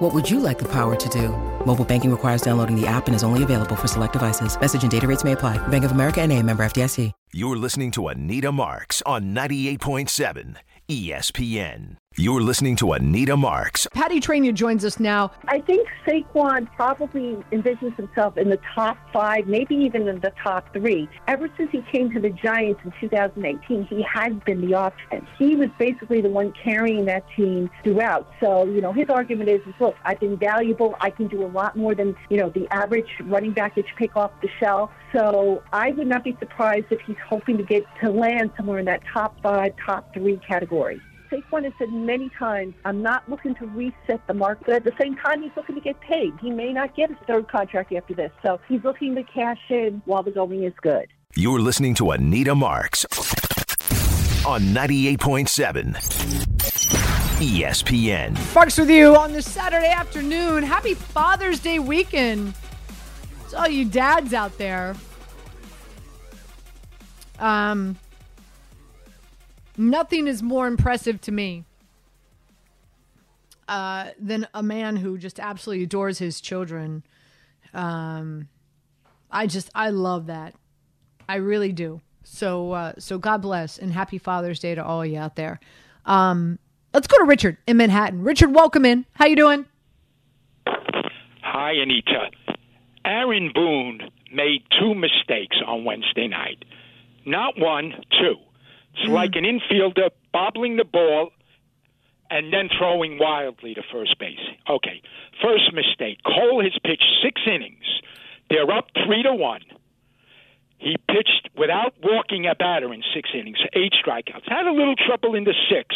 What would you like the power to do? Mobile banking requires downloading the app and is only available for select devices. Message and data rates may apply. Bank of America and a member FDIC. You're listening to Anita Marks on 98.7 ESPN. You're listening to Anita Marks. Patty Traina joins us now. I think Saquon probably envisions himself in the top five, maybe even in the top three. Ever since he came to the Giants in 2018, he has been the offense. He was basically the one carrying that team throughout. So, you know, his argument is, is look, I've been valuable. I can do a lot more than, you know, the average running back that you pick off the shelf. So I would not be surprised if he's hoping to get to land somewhere in that top five, top three category. Saquon has said many times, I'm not looking to reset the market, but at the same time, he's looking to get paid. He may not get his third contract after this, so he's looking to cash in while the going is good. You're listening to Anita Marks on 98.7 ESPN. Marks with you on this Saturday afternoon. Happy Father's Day weekend. It's all you dads out there. Um, Nothing is more impressive to me uh, than a man who just absolutely adores his children. Um, I just I love that. I really do. So uh, so God bless and happy Father's Day to all you out there. Um, let's go to Richard in Manhattan. Richard, welcome in. How you doing? Hi, Anita. Aaron Boone made two mistakes on Wednesday night. Not one, two. It's mm. like an infielder bobbling the ball and then throwing wildly to first base. Okay, first mistake. Cole has pitched six innings. They're up three to one. He pitched without walking a batter in six innings, eight strikeouts. Had a little trouble in the six,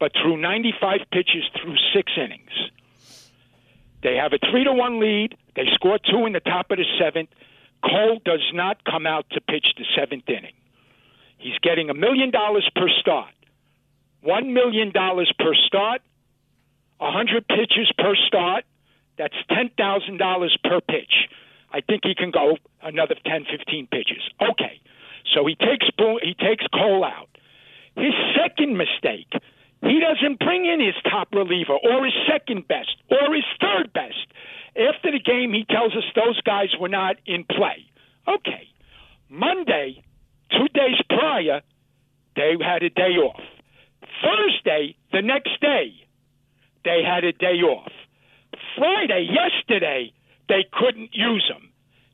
but threw 95 pitches through six innings. They have a three to one lead. They score two in the top of the seventh. Cole does not come out to pitch the seventh inning. He's getting a million dollars per start, one million dollars per start, a hundred pitches per start. That's ten thousand dollars per pitch. I think he can go another 10, 15 pitches. Okay, so he takes he takes Cole out. His second mistake, he doesn't bring in his top reliever or his second best or his third best. After the game, he tells us those guys were not in play. Okay, Monday Two days prior, they had a day off. Thursday, the next day, they had a day off. Friday, yesterday, they couldn't use him.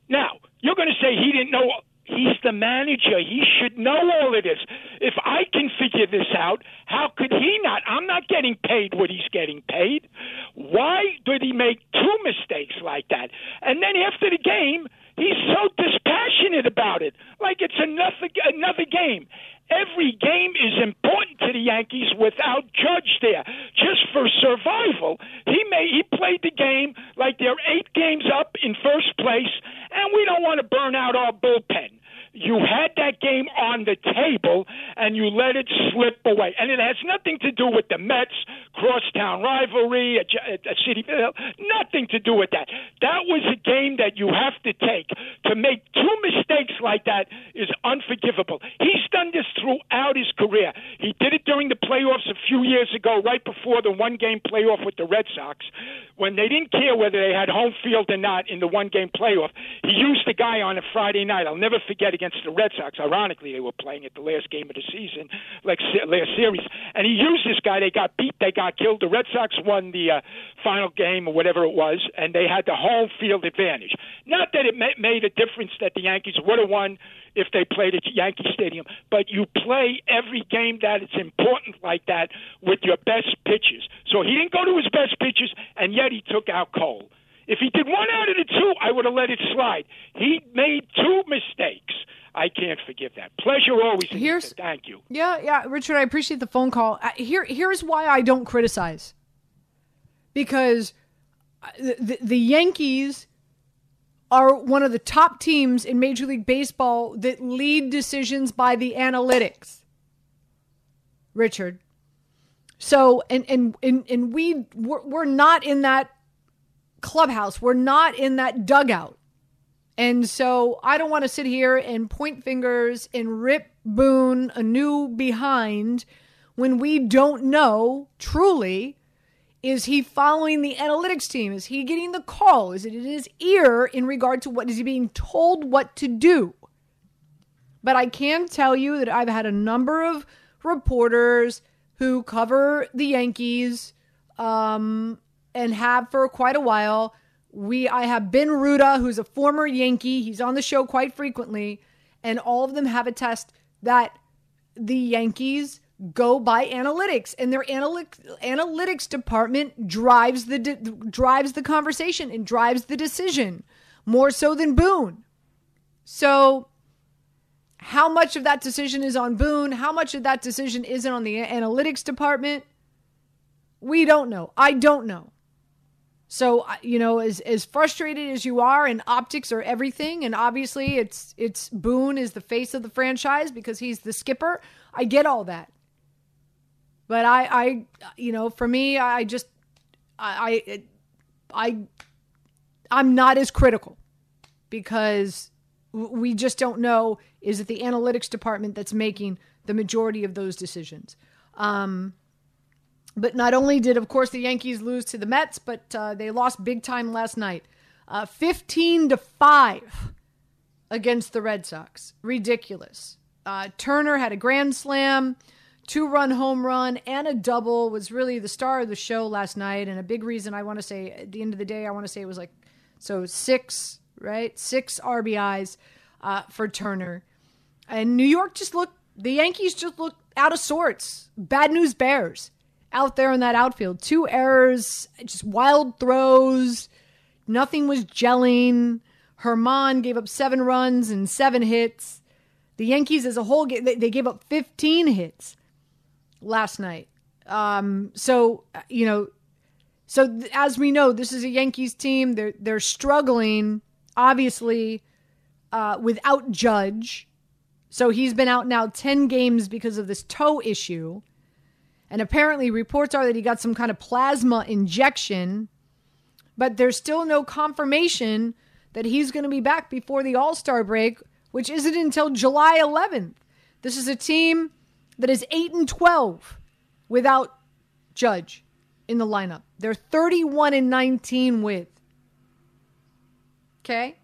Now, you're going to say he didn't know. He's the manager. He should know all of this. If I can figure this out, how could he not? I'm not getting paid what he's getting paid. Why did he make two mistakes like that? And then after the game, He's so dispassionate about it, like it's another another game. Every game is important to the Yankees without Judge there, just for survival. He may he played the game like they're eight games up in first place, and we don't want to burn out our bullpen you had that game on the table and you let it slip away. And it has nothing to do with the Mets crosstown rivalry, a, a city, uh, nothing to do with that. That was a game that you have to take. To make two mistakes like that is unforgivable. He's done this throughout his career. He did it during the playoffs a few years ago, right before the one game playoff with the Red Sox, when they didn't care whether they had home field or not in the one game playoff. He used the guy on a Friday night. I'll never forget against the Red Sox. Ironically, they were playing at the last game of the season, like last series, and he used this guy. They got beat. They got killed. The Red Sox won the uh, final game or whatever it was, and they had the home field advantage. Not that it ma- made a difference that the Yankees would have won if they played at Yankee Stadium, but you play every game that it's important like that with your best pitches. So he didn't go to his best pitches, and yet he took out Cole. If he did one out of the two, I would have let it slide. He made two mistakes. I can't forgive that. Pleasure always. Here's, thank you. Yeah, yeah, Richard, I appreciate the phone call. Uh, here, here's why I don't criticize. Because uh, the, the, the Yankees are one of the top teams in Major League Baseball that lead decisions by the analytics. Richard. So and and and, and we we're, we're not in that clubhouse. We're not in that dugout. And so I don't want to sit here and point fingers and rip Boone a new behind when we don't know truly is he following the analytics team? Is he getting the call? Is it in his ear in regard to what is he being told what to do? But I can tell you that I've had a number of reporters who cover the Yankees um, and have for quite a while. We I have Ben Ruda, who's a former Yankee. He's on the show quite frequently, and all of them have a test that the Yankees go by analytics and their analytics analytics department drives the de- drives the conversation and drives the decision more so than Boone. So how much of that decision is on Boone? How much of that decision isn't on the analytics department? We don't know. I don't know. So you know, as as frustrated as you are, and optics are everything, and obviously it's it's Boone is the face of the franchise because he's the skipper. I get all that. But I, I, you know, for me, I just, I, I, I I'm not as critical because we just don't know is it the analytics department that's making the majority of those decisions. Um, but not only did, of course, the Yankees lose to the Mets, but uh, they lost big time last night, uh, fifteen to five against the Red Sox. Ridiculous. Uh, Turner had a grand slam two run home run and a double was really the star of the show last night. And a big reason i want to say at the end of the day i want to say it was like so six right? Six rbis uh, for turner. And new york just looked the yankees just looked out of sorts. Bad news bears out there in that outfield two errors just wild throws nothing was gelling Germán gave up seven runs and seven hits the yankees as a whole they gave up 15 hits last night. Um, so you know, so as we know, this is a Yankees team. They're they're struggling, obviously, uh, without Judge. So he's been out now ten games because of this toe issue, and apparently reports are that he got some kind of plasma injection. But there's still no confirmation that he's going to be back before the All Star break, which isn't until July 11th. This is a team that is 8 and 12 without Judge in the lineup. They're 31 and 19 with. Okay?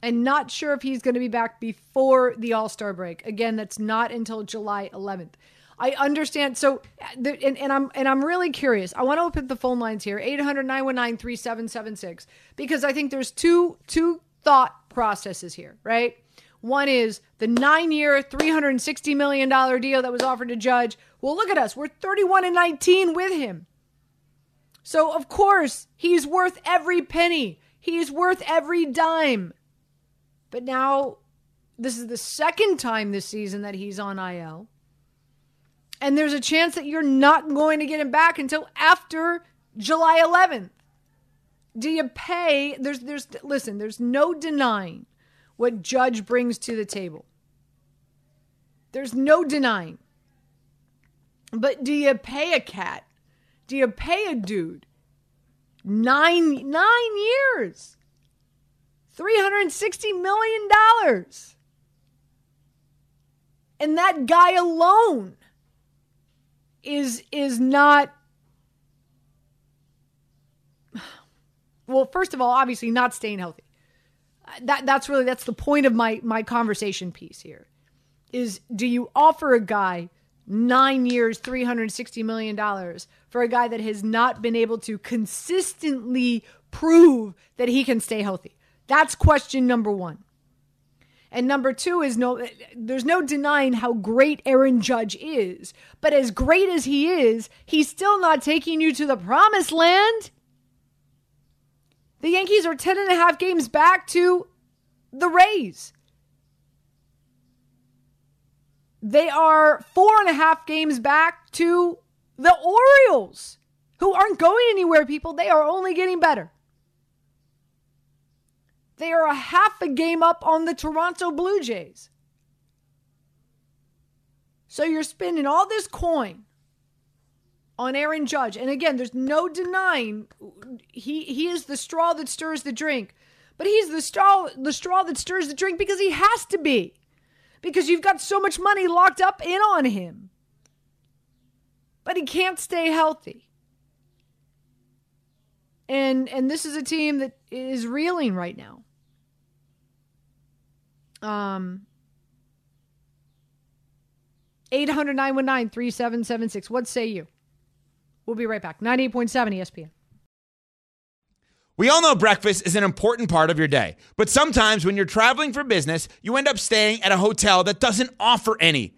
And not sure if he's going to be back before the All Star break. Again, that's not until July 11th. I understand. So, and, and, I'm and I'm really curious. I want to open the phone lines here 800 919 3776 because I think there's two two thought processes here, right? One is the nine year, $360 million deal that was offered to Judge. Well, look at us. We're 31 and 19 with him. So, of course, he's worth every penny, he's worth every dime. But now, this is the second time this season that he's on IL. And there's a chance that you're not going to get him back until after July 11th. Do you pay? There's, there's, listen, there's no denying what Judge brings to the table. There's no denying. But do you pay a cat? Do you pay a dude nine nine years? $360 million. And that guy alone is is not well, first of all, obviously not staying healthy. That that's really that's the point of my my conversation piece here is do you offer a guy nine years 360 million dollars for a guy that has not been able to consistently prove that he can stay healthy? That's question number one and number two is no there's no denying how great aaron judge is but as great as he is he's still not taking you to the promised land the Yankees are 10 and a half games back to the Rays. They are four and a half games back to the Orioles, who aren't going anywhere, people. They are only getting better. They are a half a game up on the Toronto Blue Jays. So you're spending all this coin on Aaron Judge. And again, there's no denying he he is the straw that stirs the drink. But he's the straw the straw that stirs the drink because he has to be. Because you've got so much money locked up in on him. But he can't stay healthy. And and this is a team that is reeling right now. Um 800 919 3776. What say you? We'll be right back. 98.7 ESPN. We all know breakfast is an important part of your day, but sometimes when you're traveling for business, you end up staying at a hotel that doesn't offer any.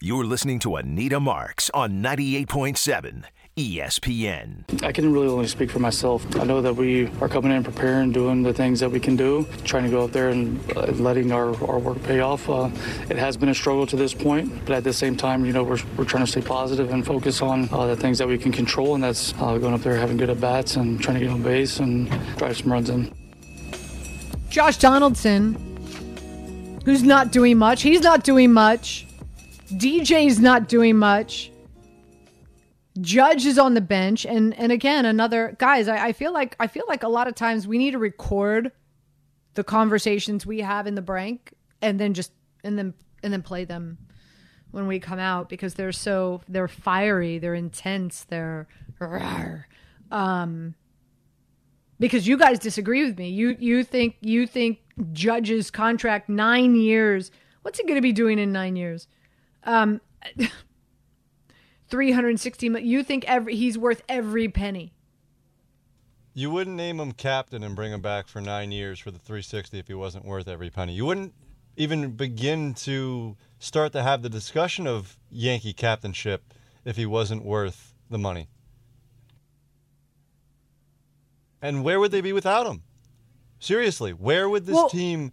You're listening to Anita Marks on 98.7 ESPN. I can really only speak for myself. I know that we are coming in preparing, doing the things that we can do, trying to go out there and uh, letting our, our work pay off. Uh, it has been a struggle to this point, but at the same time, you know, we're, we're trying to stay positive and focus on uh, the things that we can control, and that's uh, going up there, having good at bats, and trying to get on base and drive some runs in. Josh Donaldson, who's not doing much. He's not doing much. DJ's not doing much. Judge is on the bench, and and again, another guys. I, I feel like I feel like a lot of times we need to record the conversations we have in the break, and then just and then and then play them when we come out because they're so they're fiery, they're intense, they're rawr. um because you guys disagree with me. You you think you think Judge's contract nine years. What's he going to be doing in nine years? Um, 360 million. You think every he's worth every penny. You wouldn't name him captain and bring him back for nine years for the 360 if he wasn't worth every penny. You wouldn't even begin to start to have the discussion of Yankee captainship if he wasn't worth the money. And where would they be without him? Seriously, where would this Well- team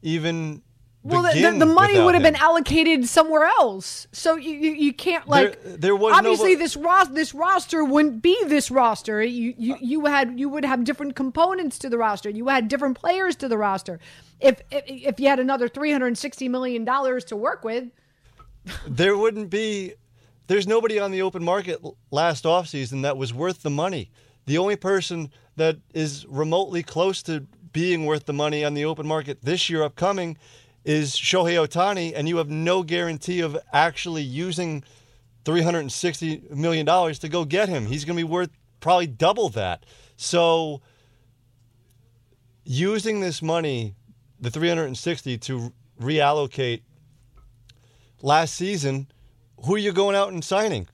even Well, the, the, the money would have him? been allocated somewhere else. So you you, you can't like. There- there was no- obviously this ros- this roster wouldn't be this roster. You you uh, you had you would have different components to the roster. You had different players to the roster. If if, if you had another 360 million dollars to work with, there wouldn't be there's nobody on the open market last offseason that was worth the money. The only person that is remotely close to being worth the money on the open market this year upcoming is Shohei Ohtani, and you have no guarantee of actually using $360 million to go get him. He's going to be worth probably double that. So using this money, the 360 to reallocate last season, who are you going out and signing?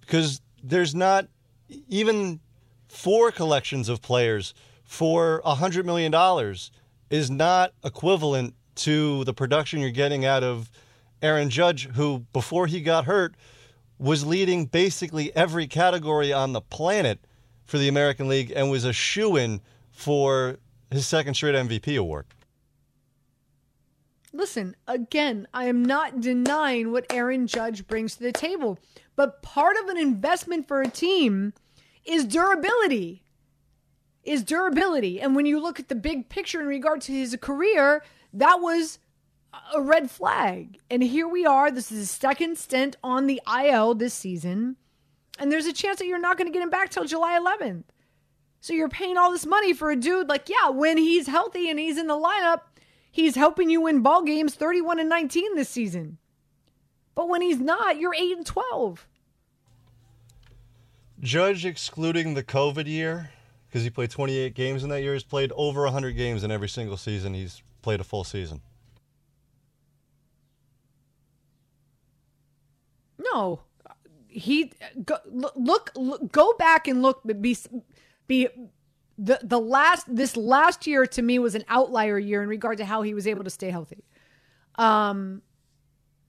Because there's not even four collections of players for $100 million is not equivalent to the production you're getting out of Aaron Judge, who, before he got hurt, was leading basically every category on the planet for the American League and was a shoe in for his second straight MVP award. listen again. I am not denying what Aaron Judge brings to the table, but part of an investment for a team is durability. Is durability, and when you look at the big picture in regard to his career, that was a red flag. And here we are. This is his second stint on the IL this season. And there's a chance that you're not going to get him back till July 11th. So you're paying all this money for a dude like, yeah, when he's healthy and he's in the lineup, he's helping you win ball games 31 and 19 this season. But when he's not, you're 8 and 12. Judge excluding the COVID year, because he played 28 games in that year, he's played over 100 games in every single season. He's played a full season. No, he go, look, look go back and look be be the the last this last year to me was an outlier year in regard to how he was able to stay healthy. Um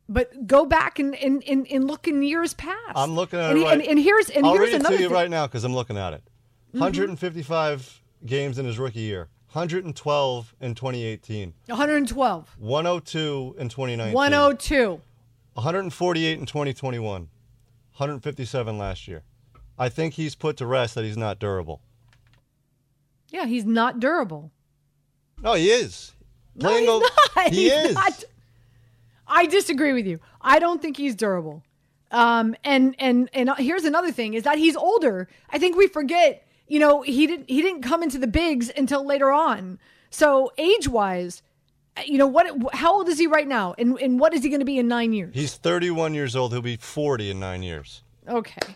but go back and and, and, and look in years past. I'm looking at and, it right. and, and here's and I'll here's read it another to you thing. right now because I'm looking at it. 155 games in his rookie year. 112 in 2018. 112, 102 in 2019. 102. 148 in 2021. 157 last year. I think he's put to rest that he's not durable. Yeah, he's not durable. No, he is. No, Playing he's o- not. He He's is. not. I disagree with you. I don't think he's durable. Um, and and and here's another thing: is that he's older. I think we forget. You know, he didn't he didn't come into the bigs until later on. So age wise, you know what? How old is he right now? And and what is he going to be in nine years? He's 31 years old. He'll be 40 in nine years. Okay.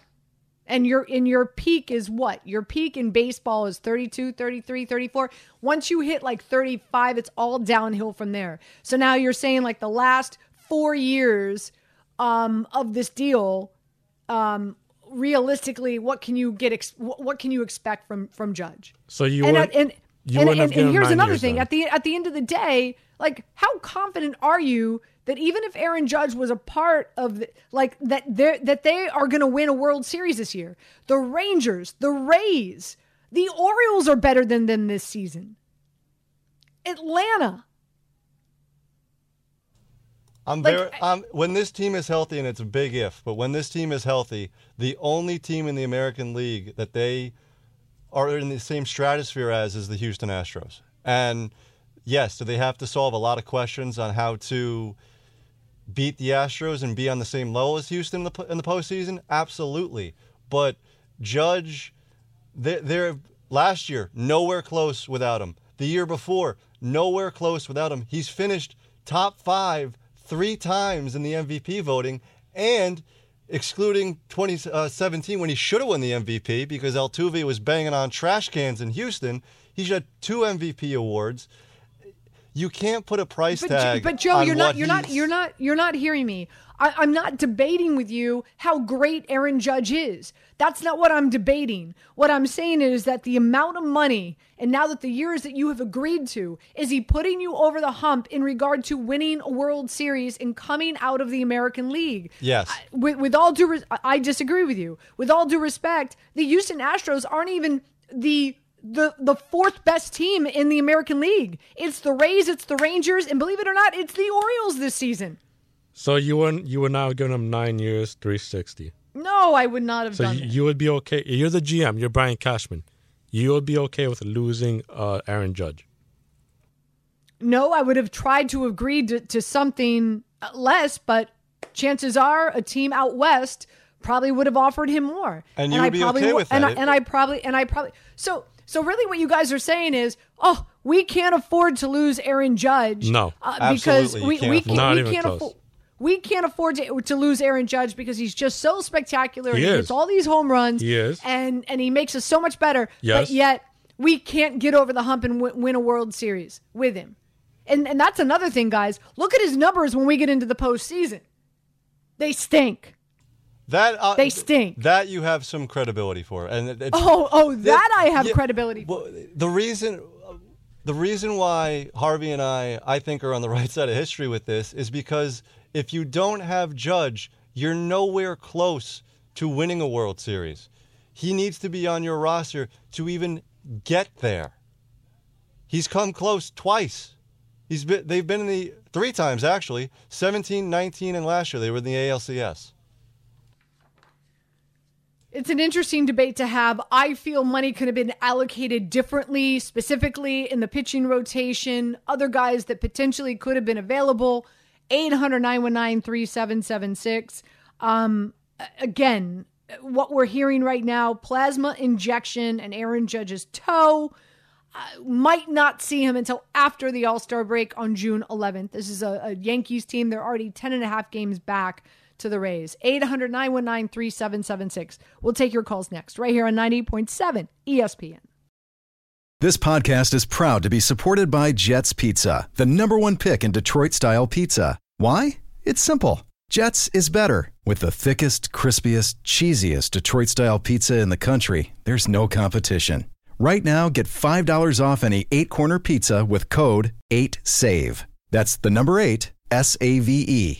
And your in your peak is what? Your peak in baseball is 32, 33, 34. Once you hit like 35, it's all downhill from there. So now you're saying like the last 4 years um of this deal um realistically what can you get ex- what can you expect from from Judge? So you and, uh, wouldn't- and, you and, and, and here's another thing then. at the at the end of the day like how confident are you that even if Aaron Judge was a part of the, like that they that they are going to win a World Series this year the Rangers the Rays the Orioles are better than them this season Atlanta I'm Like, very. Um, when this team is healthy, and it's a big if, but when this team is healthy, the only team in the American League that they are in the same stratosphere as is the Houston Astros. And yes, do they have to solve a lot of questions on how to beat the Astros and be on the same level as Houston in the in the postseason? Absolutely. But Judge, they- they're last year nowhere close without him. The year before, nowhere close without him. He's finished top five three times in the MVP voting, and excluding 2017 uh, when he should have won the MVP because Altuve was banging on trash cans in Houston. He's got two MVP awards. You can't put a price but, Jo- tag. but Joe you're not you're not you're not you're not hearing me I, I'm not debating with you how great Aaron Judge is. That's not what I'm debating. What I'm saying is that the amount of money, and now that the years that you have agreed to, is he putting you over the hump in regard to winning a World Series and coming out of the American League? Yes. With, with all due, res- I disagree with you. With all due respect, the Houston Astros aren't even the the the fourth best team in the American League. It's the Rays, it's the Rangers, and believe it or not, it's the Orioles this season. So you wouldn't you would now give them nine years, three sixty. No, I would not have So done you, it. you would be okay. You're the GM. You're Brian Cashman. You would be okay with losing uh, Aaron Judge. No, I would have tried to agree to, to something less, but chances are a team out west probably would have offered him more. And you I would be probably okay wo- with and. I, and I probably and I probably so so really what you guys are saying is, oh, we can't afford to lose Aaron Judge. No. uh, because Absolutely, you we can't we afford can't, we even can't close. afford. We can't afford to, to lose Aaron Judge because he's just so spectacular. He and is. gets all these home runs. He is. and and he makes us so much better. Yes. But yet we can't get over the hump and w- win a World Series with him. And and that's another thing, guys. Look at his numbers when we get into the postseason. They stink. That uh, They stink. That you have some credibility for, and it, it's, Oh, oh, that I have Yeah, credibility for. Well, the reason, the reason why Harvey and I, I think, are on the right side of history with this is because if you don't have Judge, you're nowhere close to winning a World Series. He needs to be on your roster to even get there. He's come close twice. He's been, they've been in the three times actually 17 19 and last year they were in the alcs It's an interesting debate to have. I feel money could have been allocated differently, specifically in the pitching rotation, other guys that potentially could have been available. 800 919 3776. Um, again, what we're hearing right now plasma injection and Aaron Judge's toe. Uh, might not see him until after the All Star break on June 11th. This is a, a, Yankees team. They're already 10 and a half games back to the Rays. 800 919 3776. We'll take your calls next, right here on 90.7 ESPN. This podcast is proud to be supported by Jets Pizza, the number one pick in Detroit style pizza. Why? It's simple. Jets is better. With the thickest, crispiest, cheesiest Detroit style pizza in the country, there's no competition. Right now, get $5 off any eight corner pizza with code 8SAVE. That's the number eight, S A V E.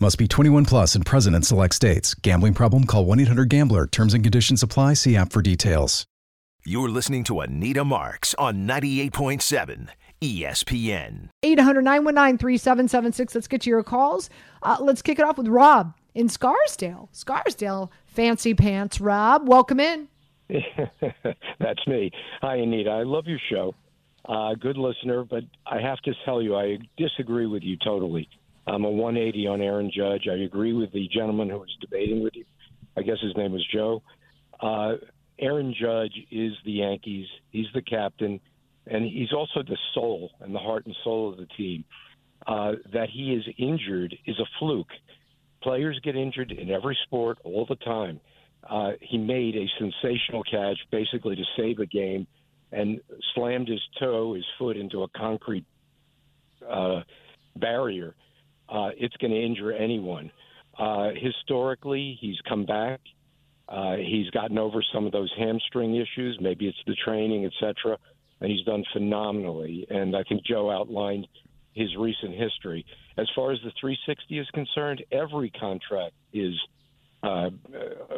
Must be 21 plus and present in select states. Gambling problem? Call 1 800 GAMBLER. Terms and conditions apply. See app for details. You're listening to Anita Marks on 98.7 ESPN. 800 919 3776. Let's get to your calls. Uh, let's kick it off with Rob in Scarsdale. Scarsdale, fancy pants. Rob, welcome in. That's me. Hi, Anita. I love your show. Uh, good listener, but I have to tell you, I disagree with you totally. I'm a 180 on Aaron Judge. I agree with the gentleman who was debating with you. I guess his name was Joe. Uh, Aaron Judge is the Yankees. He's the captain, and he's also the soul and the heart and soul of the team. Uh, that he is injured is a fluke. Players get injured in every sport all the time. Uh, he made a sensational catch, basically to save a game, and slammed his toe, his foot into a concrete uh, barrier uh, it's going to injure anyone. Uh, historically, he's come back. Uh, he's gotten over some of those hamstring issues. Maybe it's the training, etc. And he's done phenomenally. And I think Joe outlined his recent history. As far as the 360 is concerned, every contract is uh,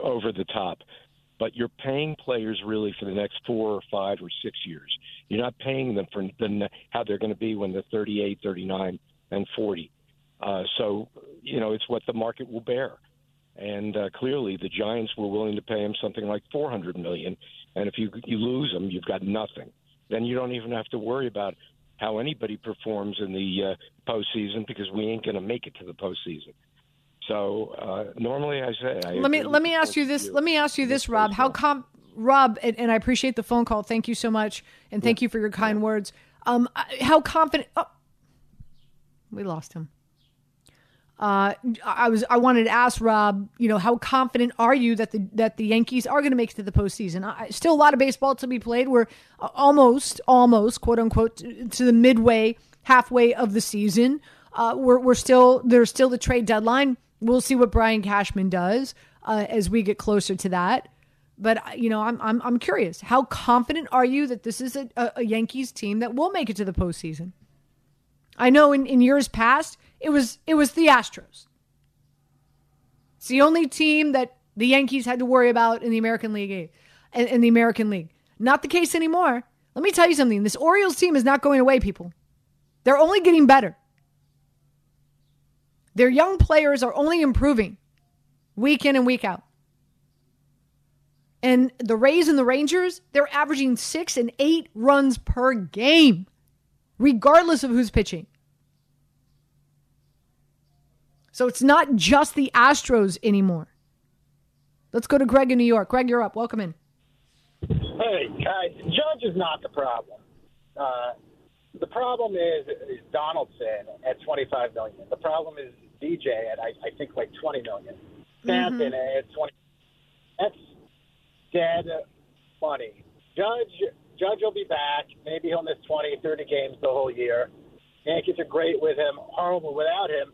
over the top. But you're paying players really for the next four or five or six years. You're not paying them for the, how they're going to be when they're 38, 39, and 40. Uh, so, you know, it's what the market will bear. And uh, clearly, the Giants were willing to pay him something like 400 million. And if you you lose him, you've got nothing. Then you don't even have to worry about how anybody performs in the uh, postseason because we ain't going to make it to the postseason. So uh, normally, I say I let me let me ask you this. Let me ask you this, Rob. How com Rob, and, and, I appreciate the phone call. Thank you so much, and thank yeah. you for your kind yeah. words. Um, how confident? Oh, we lost him. Uh, I was I wanted to ask Rob, you know, how confident are you that the that the Yankees are going to make it to the postseason? I, still a lot of baseball to be played. We're almost, almost, quote unquote, to, to the midway, halfway of the season. Uh, we're we're still there's still the trade deadline. We'll see what Brian Cashman does uh, as we get closer to that. But you know, I'm I'm I'm curious. How confident are you that this is a, a Yankees team that will make it to the postseason? I know in, in years past it was it was the Astros. It's the only team that the Yankees had to worry about in the American League in, in the American League. Not the case anymore. Let me tell you something. This Orioles team is not going away, people. They're only getting better. Their young players are only improving week in and week out. And the Rays and the Rangers, they're averaging six and eight runs per game, regardless of who's pitching. So it's not just the Astros anymore. Let's go to Greg in New York. Greg, you're up. Welcome in. Hey, guys, Judge is not the problem. Uh, the problem is, is Donaldson at 25 million. The problem is DJ at I, I think like 20 million. Stanton mm-hmm. at 20. That's dead money. Judge Judge will be back. Maybe he'll miss 20, 30 games the whole year. Yankees are great with him, horrible without him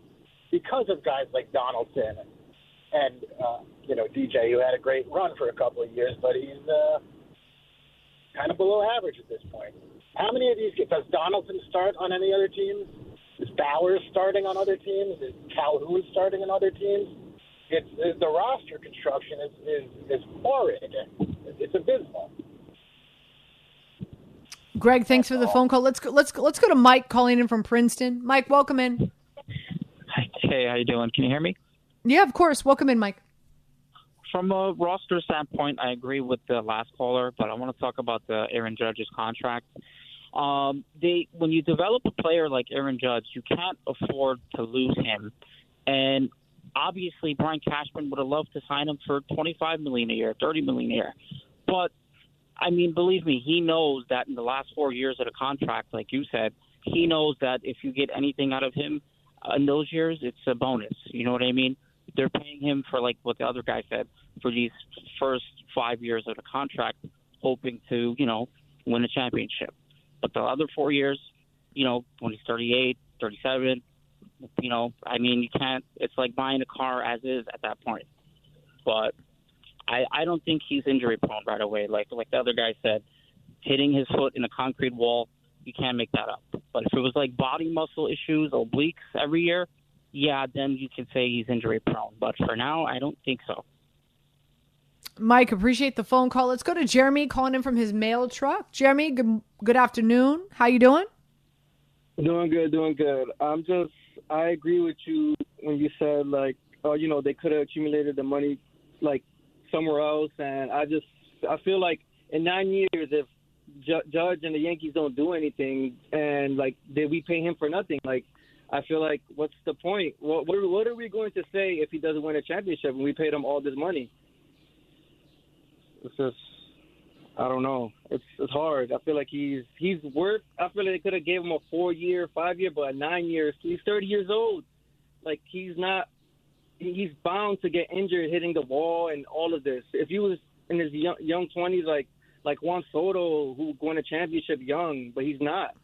because of guys like Donaldson and, and uh, you know DJ, who had a great run for a couple of years, but he's uh, kind of below average at this point. How many of these does Donaldson start on any other teams? Is Bauers starting on other teams? Is Calhoun starting on other teams? It's, it's the roster construction is is, is horrid. It's abysmal. Greg, thanks for the phone call. Let's go, let's go, let's go to Mike calling in from Princeton. Mike, welcome in. Hey, how you doing? Can you hear me? Yeah, of course. Welcome in, Mike. From a roster standpoint, I agree with the last caller, but I want to talk about the Aaron Judge's contract. Um, they when you develop a player like Aaron Judge, you can't afford to lose him. And obviously, Brian Cashman would have loved to sign him for twenty five million a year, thirty million a year. But I mean, believe me, he knows that in the last four years of the contract, like you said, he knows that if you get anything out of him in those years, it's a bonus. You know what I mean? They're paying him for like what the other guy said for these first five years of the contract, hoping to you know win a championship. But the other four years, you know, when he's 38, 37, you know, I mean, you can't. It's like buying a car as is at that point. But I, I don't think he's injury prone right away. Like like the other guy said, hitting his foot in a concrete wall, you can't make that up. But if it was like body muscle issues, obliques every year, yeah, then you can say he's injury prone. But for now, I don't think so. Mike, appreciate the phone call. Let's go to Jeremy calling in from his mail truck. Jeremy, good good afternoon. How you doing? Doing good, doing good. I'm just I agree with you when you said like, oh, you know, they could have accumulated the money like somewhere else, and I just I feel like in nine years, if Ju- Judge and the Yankees don't do anything, and like did we pay him for nothing? Like I feel like what's the point? What what are, what are we going to say if he doesn't win a championship and we paid him all this money? It's just I don't know. It's it's hard. I feel like he's he's worth. I feel like they could have gave him a four year, five year, but a nine years. He's thirty years old. Like he's not. He's bound to get injured hitting the wall and all of this. If he was in his young young twenties, like like Juan Soto, who won a championship young, but he's not.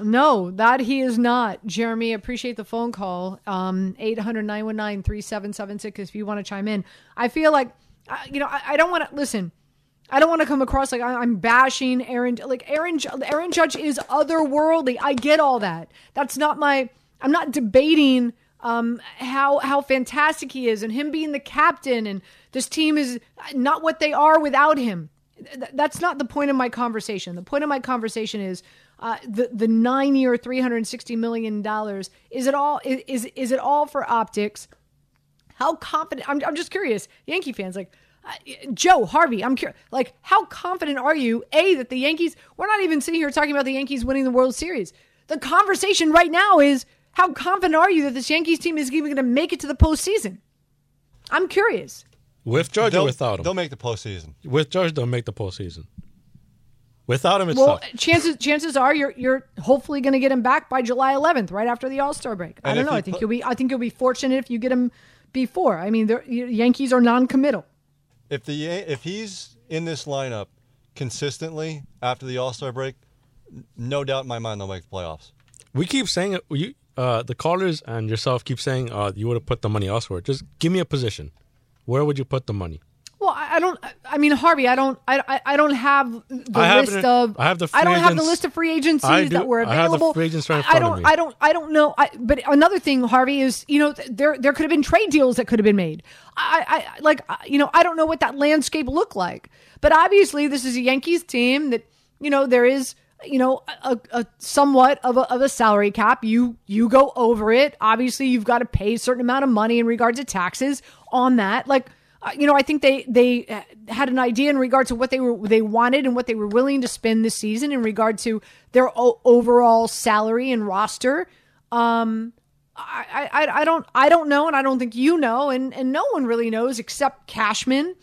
No, that he is not. Jeremy, appreciate the phone call. Um, 800 919 3776 if you want to chime in. I feel like, you know, I, I don't want to, listen, I don't want to come across like I'm bashing Aaron. Like, Aaron, Aaron Judge is otherworldly. I get all that. That's not my, I'm not debating um, how how fantastic he is and him being the captain and this team is not what they are without him. Th- That's not the point of my conversation. The point of my conversation is uh, the the nine year, three hundred sixty million dollars. Is it all? Is, is it all for optics? How confident? I'm I'm just curious, Yankee fans, like. Uh, Joe Harvey, I'm curious. Like, how confident are you? A that the Yankees. We're not even sitting here talking about the Yankees winning the World Series. The conversation right now is how confident are you that this Yankees team is even going to make it to the postseason? I'm curious. With Judge or They'll- without him? They'll make the postseason. With Judge, they'll make the postseason. Without him, it's well, tough. chances chances are you're you're hopefully going to get him back by July 11th, right after the All Star break. I don't know. I think put- you'll be I think you'll be fortunate if you get him before. I mean, the Yankees are non-committal. If the if he's in this lineup consistently after the All Star break, no doubt in my mind they'll make the playoffs. We keep saying it. You, uh, the callers and yourself keep saying uh, you would have put the money elsewhere. Just give me a position. Where would you put the money? Well, I I don't. I mean, Harvey, I don't. I, I, I don't have the I have list it- of. I have the I don't free have the list of free agencies do- that were I have the available. free agents right I- I don't. I don't. I don't know. I, but another thing, Harvey, is you know there there could have been trade deals that could have been made. I, I like you know I don't know what that landscape looked like, but obviously this is a Yankees team that you know there is you know a, a somewhat of a, of a salary cap. You you go over it. Obviously, you've got to pay a certain amount of money in regards to taxes on that. Like uh, you know, I think they they uh, had an idea in regards to what they were they wanted and what they were willing to spend this season in regard to their o- overall salary and roster. Um, I, I I don't I don't know, and I don't think you know, and and no one really knows except Cashman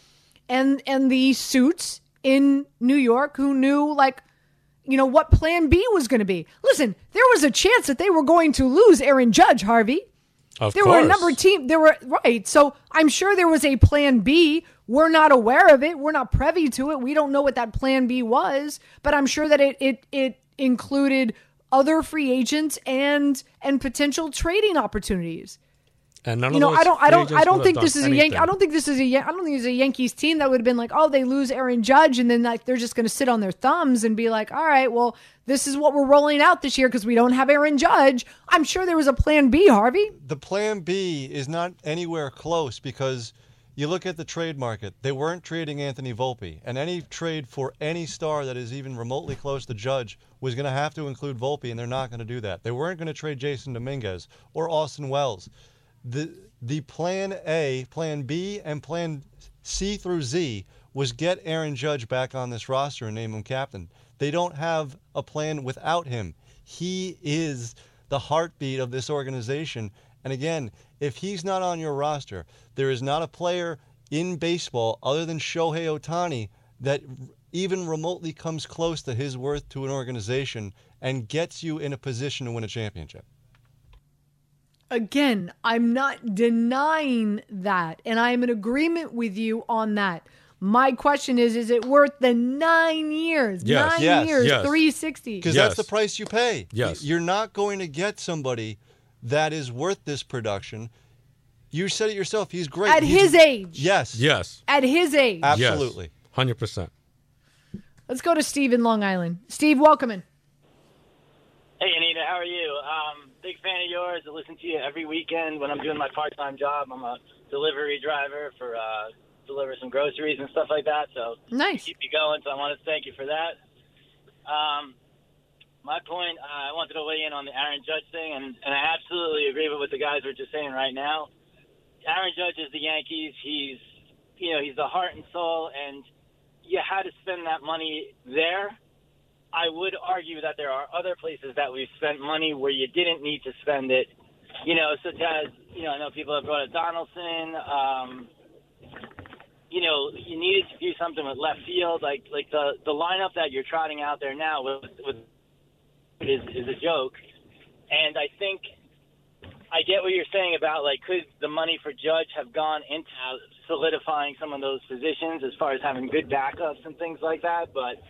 and and the suits in New York who knew like you know what plan B was going to be. Listen, there was a chance that they were going to lose Aaron Judge, Harvey. Of there course. were a number of teams. There were right. So I'm sure there was a plan B. We're not aware of it. We're not privy to it. We don't know what that plan B was. But I'm sure that it it it included other free agents and and potential trading opportunities. And none you of know, those I don't, I don't, I don't think this done is a Yan- anything. I don't think this is a, Yan- I don't think this is a Yankees team that would have been like, oh, they lose Aaron Judge, and then like they're just going to sit on their thumbs and be like, all right, well, this is what we're rolling out this year because we don't have Aaron Judge. I'm sure there was a plan B, Harvey. The plan B is not anywhere close because you look at the trade market. They weren't trading Anthony Volpe, and any trade for any star that is even remotely close to Judge was going to have to include Volpe, and they're not going to do that. They weren't going to trade Jasson Dominguez or Austin Wells. The the plan A, plan B, and plan C through Z was get Aaron Judge back on this roster and name him captain. They don't have a plan without him. He is the heartbeat of this organization. And again, if he's not on your roster, there is not a player in baseball other than Shohei Ohtani that even remotely comes close to his worth to an organization and gets you in a position to win a championship. Again, I'm not denying that, and I am in agreement with you on that. My question is: Is it worth the nine years? Yes. Nine Yes. years, Yes. three sixty. Because that's the price you pay. Yes. You're not going to get somebody that is worth this production. You said it yourself. He's great. At He's- his age. Yes. Yes. At his age. Absolutely. Hundred percent. Let's go to Steve in Long Island. Steve, welcome in. Hey, Anita, how are you? Um, big fan of yours. I listen to you every weekend when I'm doing my part-time job. I'm a delivery driver for uh, deliver some groceries and stuff like that. So nice. Keep me going. So I want to thank you for that. Um, my point, uh, I wanted to weigh in on the Aaron Judge thing, and, and I absolutely agree with what the guys were just saying right now. Aaron Judge is the Yankees. He's, you know, he's the heart and soul, and you had to spend that money there. I would argue that there are other places that we've spent money where you didn't need to spend it. You know, such as you know, I know people have brought up Donaldson. Um, you know, you needed to do something with left field, like like the the lineup that you're trotting out there now with, with is is a joke. And I think I get what you're saying about like could the money for Judge have gone into solidifying some of those positions as far as having good backups and things like that, but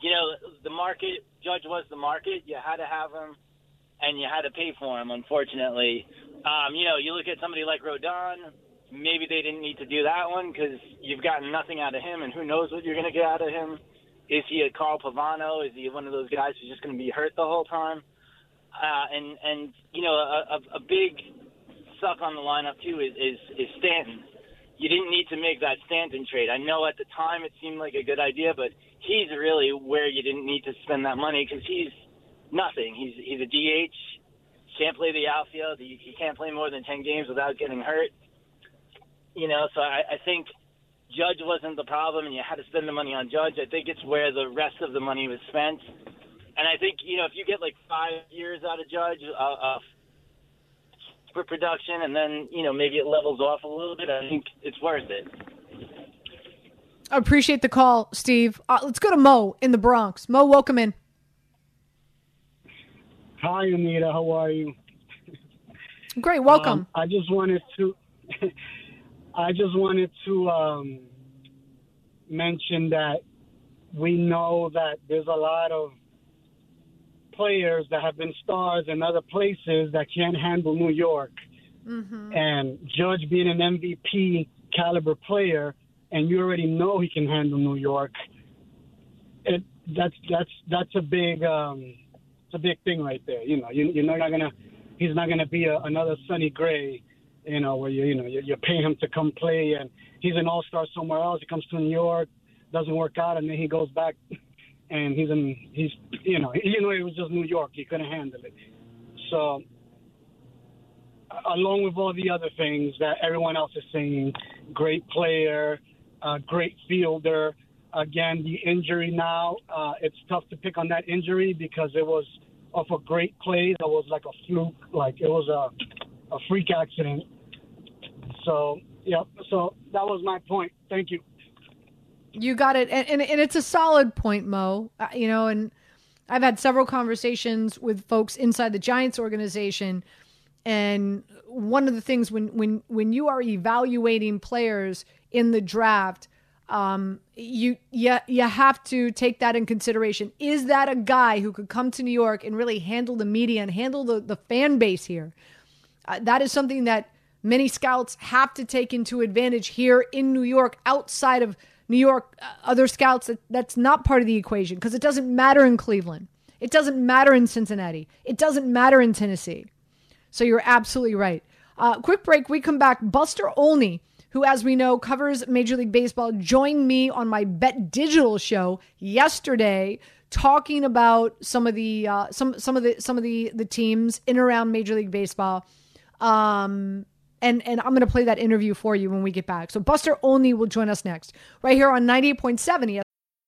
you know, the market Judge was the market. You had to have him and you had to pay for him, unfortunately. Um, you know, you look at somebody like Rodon, maybe they didn't need to do that one because you've gotten nothing out of him, and who knows what you're going to get out of him. Is he a Carl Pavano? Is he one of those guys who's just going to be hurt the whole time? Uh, and and you know, a, a, a big suck on the lineup too is, is is Stanton. You didn't need to make that Stanton trade. I know at the time it seemed like a good idea, but he's really where you didn't need to spend that money because he's nothing. He's he's a DH, can't play the outfield. He, he can't play more than ten games without getting hurt. You know, so I, I think Judge wasn't the problem, and you had to spend the money on Judge. I think it's where the rest of the money was spent. And I think you know if you get like five years out of Judge uh, uh, for production, and then you know maybe it levels off a little bit, I think it's worth it. I appreciate the call, Steve. Uh, let's go to Mo in the Bronx. Mo, welcome in. Hi, Anita. How are you? Great, welcome. Um, I just wanted to. I just wanted to um, mention that we know that there's a lot of players that have been stars in other places that can't handle New York. Mm-hmm. And Judge being an MVP caliber player, and you already know he can handle New York. It that's that's that's a big um, it's a big thing right there. You know, you, you're not gonna he's not gonna be a, another Sonny Gray. You know, where you you know you, you pay him to come play, and he's an all star somewhere else. He comes to New York, doesn't work out, and then he goes back, and he's in he's you know you know it was just New York. He couldn't handle it. So along with all the other things that everyone else is saying, great player, uh, great fielder. Again, the injury now, uh, it's tough to pick on that injury because it was off a great play. That was like a fluke, like it was a, a freak accident. So, yeah, so that was my point. Thank you. You got it, and, and and it's a solid point, Mo. Uh, you know, and I've had several conversations with folks inside the Giants organization, and one of the things when when when you are evaluating players in the draft, um, you you you have to take that in consideration. Is that a guy who could come to New York and really handle the media and handle the the fan base here? Uh, that is something that many scouts have to take into advantage here in New York outside of New York, uh, other scouts, that, that's not part of the equation because it doesn't matter in Cleveland. It doesn't matter in Cincinnati. It doesn't matter in Tennessee. So you're absolutely right. Uh, quick break. We come back. Buster Olney, who, as we know, covers Major League Baseball, joined me on my Bet Digital show yesterday, talking about some of the uh, some some of the some of the the teams in around Major League Baseball. Um, and and I'm going to play that interview for you when we get back. So Buster Olney will join us next, right here on 98.7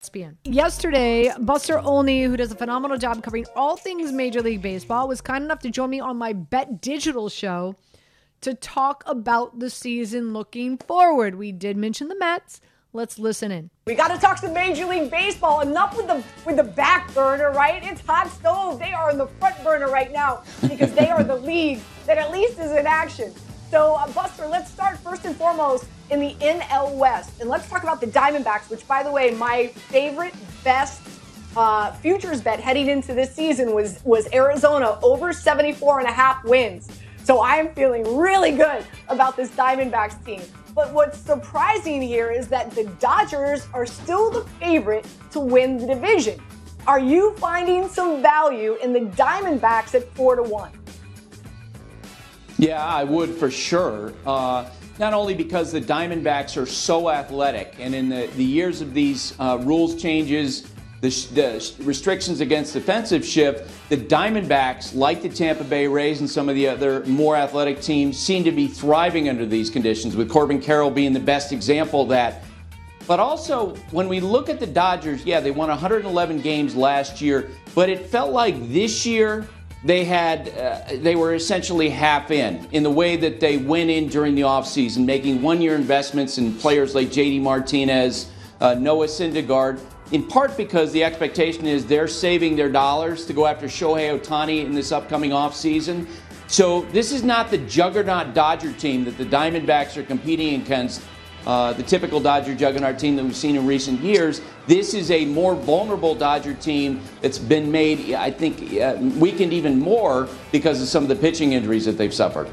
ESPN. Yesterday, Buster Olney, who does a phenomenal job covering all things Major League Baseball, was kind enough to join me on my Bet Digital show to talk about the season looking forward. We did mention the Mets. Let's listen in. We got to talk some Major League Baseball. Enough with the with the back burner, right? It's hot stove. They are in the front burner right now because they are the league that at least is in action. So, uh, Buster, let's start first and foremost in the NL West. And let's talk about the Diamondbacks, which, by the way, my favorite, best uh, futures bet heading into this season was, was Arizona over 74 and a half wins. So I am feeling really good about this Diamondbacks team. But what's surprising here is that the Dodgers are still the favorite to win the division. Are you finding some value in the Diamondbacks at four to one? Yeah, I would for sure. Uh, not only because the Diamondbacks are so athletic, and in the, the years of these uh, rules changes, the, the, restrictions against defensive shift, the Diamondbacks, like the Tampa Bay Rays and some of the other more athletic teams, seem to be thriving under these conditions, with Corbin Carroll being the best example of that. But also, when we look at the Dodgers, yeah, they won 111 games last year, but it felt like this year they had uh, they were essentially half in in the way that they went in during the offseason, making one-year investments in players like JD Martinez, uh, Noah Syndergaard, in part because the expectation is they're saving their dollars to go after Shohei Ohtani in this upcoming offseason. So this is not the juggernaut Dodger team that the Diamondbacks are competing against uh, the typical Dodger juggernaut team that we've seen in recent years. This is a more vulnerable Dodger team that's been made, I think, uh, weakened even more because of some of the pitching injuries that they've suffered.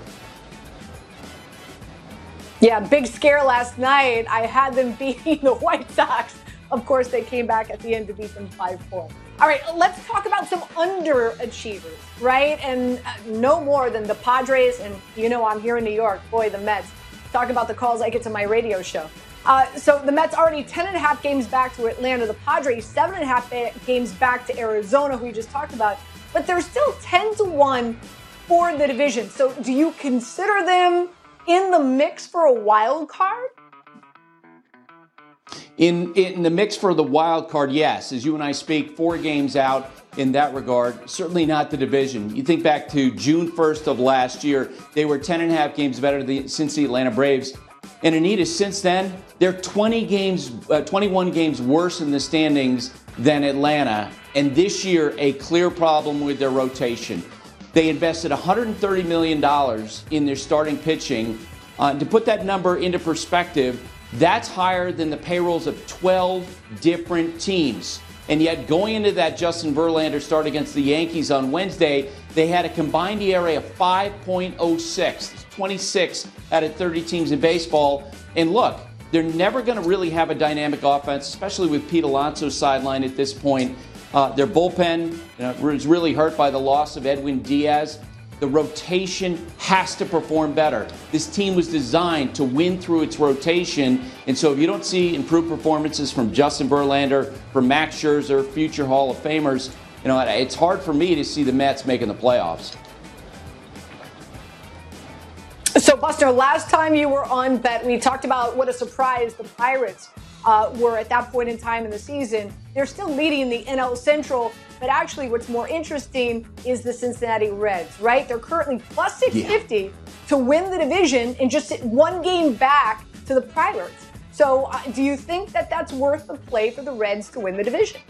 Yeah, big scare last night. I had them beating the White Sox. Of course, they came back at the end to beat them 5 4. All right, let's talk about some underachievers, right? And uh, no more than the Padres, and you know I'm here in New York, boy, the Mets talk about the calls I get to my radio show. Uh, so the Mets already 10 and a half games back to Atlanta. The Padres seven and a half games back to Arizona, who we just talked about. But they're still 10 to 1 for the division. So do you consider them in the mix for a wild card? In, in the mix for the wild card, yes. As you and I speak, four games out in that regard. Certainly not the division. You think back to June 1st of last year, they were 10 and a half games better than, since the Atlanta Braves. And Anita, since then, they're 20 games, uh, 21 games worse in the standings than Atlanta. And this year, a clear problem with their rotation. They invested $130 million in their starting pitching. Uh, to put that number into perspective, that's higher than the payrolls of 12 different teams. And yet, going into that Justin Verlander start against the Yankees on Wednesday, they had a combined ERA of 5.06, 26 out of 30 teams in baseball. And look, they're never going to really have a dynamic offense, especially with Pete Alonso sideline at this point. Uh, their bullpen you know, was really hurt by the loss of Edwin Diaz. The rotation has to perform better. This team was designed to win through its rotation. And so if you don't see improved performances from Justin Verlander, from Max Scherzer, future Hall of Famers, you know, it's hard for me to see the Mets making the playoffs. So, Buster, last time you were on Bet, we talked about what a surprise the Pirates uh, were at that point in time in the season. They're still leading the NL Central, but actually, what's more interesting is the Cincinnati Reds, right? They're currently plus 650, yeah. to win the division and just sit one game back to the Pirates. So, uh, do you think that that's worth the play for the Reds to win the division?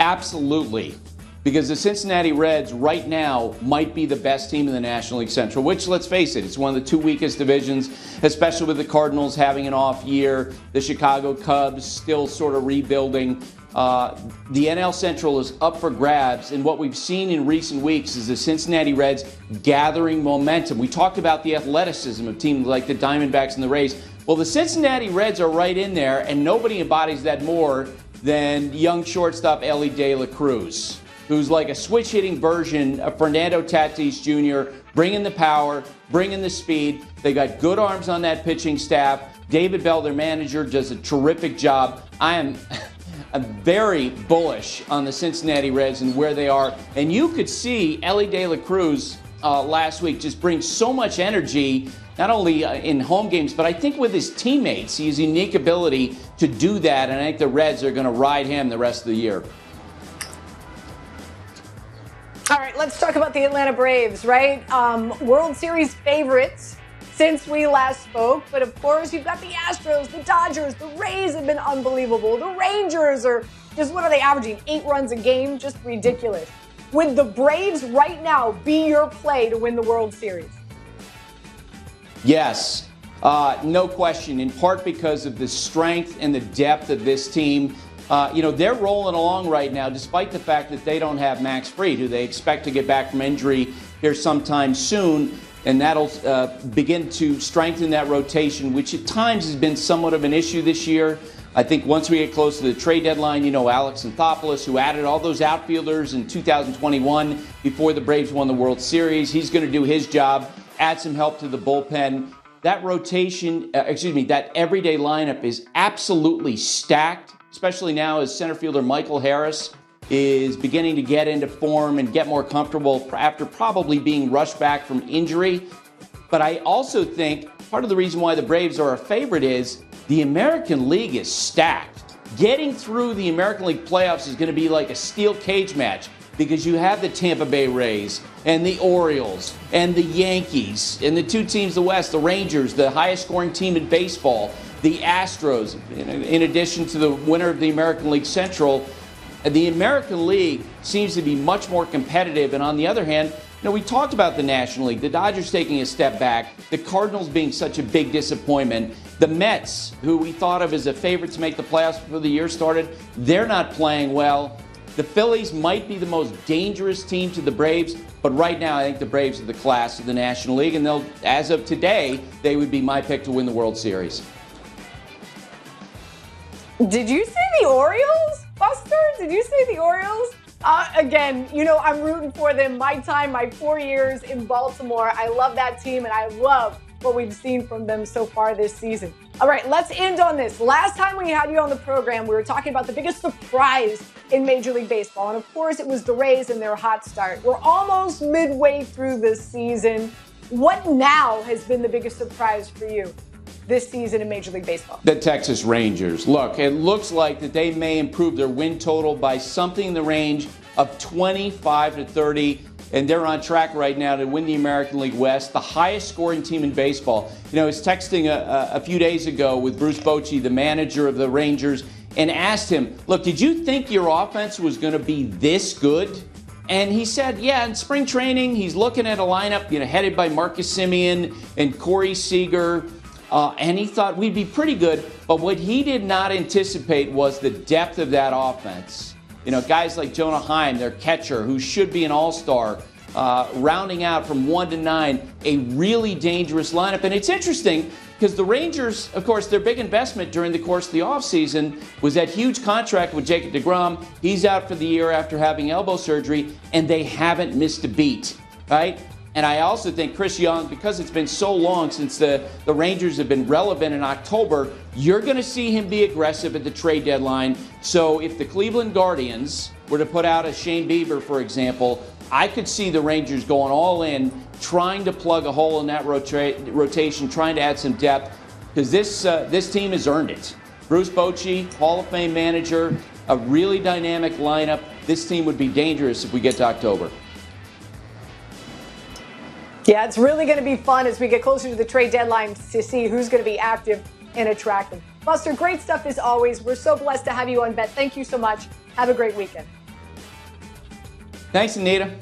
Absolutely. Because the Cincinnati Reds right now might be the best team in the National League Central, which, let's face it, it's one of the two weakest divisions, especially with the Cardinals having an off year, the Chicago Cubs still sort of rebuilding. Uh, the NL Central is up for grabs, and what we've seen in recent weeks is the Cincinnati Reds gathering momentum. We talked about the athleticism of teams like the Diamondbacks and the Rays. Well, the Cincinnati Reds are right in there, and nobody embodies that more than young shortstop Elly De La Cruz, who's like a switch hitting version of Fernando Tatis Jr., bringing the power, bringing the speed. They got good arms on that pitching staff. David Bell, their manager, does a terrific job. I am. I'm very bullish on the Cincinnati Reds and where they are. And you could see Elly De La Cruz uh, last week just bring so much energy, not only uh, in home games, but I think with his teammates. Has unique ability to do that, and I think the Reds are going to ride him the rest of the year. All right, let's talk about the Atlanta Braves, right? Um, World Series favorites since we last spoke. But of course, you've got the Astros, the Dodgers, the Rays have been unbelievable. The Rangers are just what are they averaging? Eight runs a game? Just ridiculous. Would the Braves right now be your play to win the World Series? Yes, uh, no question. In part because of the strength and the depth of this team. Uh, you know, they're rolling along right now, despite the fact that they don't have Max Fried, who they expect to get back from injury here sometime soon and that'll uh, begin to strengthen that rotation, which at times has been somewhat of an issue this year. I think once we get close to the trade deadline, you know, Alex Anthopoulos, who added all those outfielders in 2021 before the Braves won the World Series, he's going to do his job, add some help to the bullpen. That rotation, uh, excuse me, that everyday lineup is absolutely stacked, especially now as center fielder Michael Harris is beginning to get into form and get more comfortable after probably being rushed back from injury. But I also think part of the reason why the Braves are a favorite is the American League is stacked. Getting through the American League playoffs is going to be like a steel cage match because you have the Tampa Bay Rays and the Orioles and the Yankees and the two teams the West, the Rangers, the highest scoring team in baseball, the Astros, in addition to the winner of the American League Central the American League seems to be much more competitive. And on the other hand, you know, we talked about the National League, the Dodgers taking a step back, the Cardinals being such a big disappointment, the Mets, who we thought of as a favorite to make the playoffs before the year started, they're not playing well. The Phillies might be the most dangerous team to the Braves, but right now I think the Braves are the class of the National League, and they'll, as of today, they would be my pick to win the World Series. Did you say the Orioles? Buster, did you say the Orioles? Uh, again, you know, I'm rooting for them. My time, my four years in Baltimore. I love that team and I love what we've seen from them so far this season. All right, let's end on this. Last time we had you on the program, we were talking about the biggest surprise in Major League Baseball. And of course, it was the Rays and their hot start. We're almost midway through the season. What now has been the biggest surprise for you? This season in Major League Baseball? The Texas Rangers. Look, it looks like that they may improve their win total by something in the range of 25 to 30 and they're on track right now to win the American League West, the highest scoring team in baseball. You know, I was texting a, a, few days ago with Bruce Bochy, the manager of the Rangers, and asked him, Look, did you think your offense was going to be this good? And he said, Yeah, in spring training, he's looking at a lineup, you know, headed by Marcus Semien and Corey Seager uh, and he thought we'd be pretty good. But what he did not anticipate was the depth of that offense. You know, guys like Jonah Heim, their catcher, who should be an all star, uh, rounding out from one to nine, a really dangerous lineup. And it's interesting because the Rangers, of course, their big investment during the course of the offseason was that huge contract with Jacob DeGrom. He's out for the year after having elbow surgery, and they haven't missed a beat, right? And I also think Chris Young, because it's been so long since the, the Rangers have been relevant in October, you're going to see him be aggressive at the trade deadline. So if the Cleveland Guardians were to put out a Shane Bieber, for example, I could see the Rangers going all in, trying to plug a hole in that rota- rotation, trying to add some depth, because this, uh, this team has earned it. Bruce Bochy, Hall of Fame manager, a really dynamic lineup. This team would be dangerous if we get to October. Yeah, it's really going to be fun as we get closer to the trade deadline to see who's going to be active and attractive. Buster, great stuff as always. We're so blessed to have you on Bet. Thank you so much. Have a great weekend. Thanks, Anita.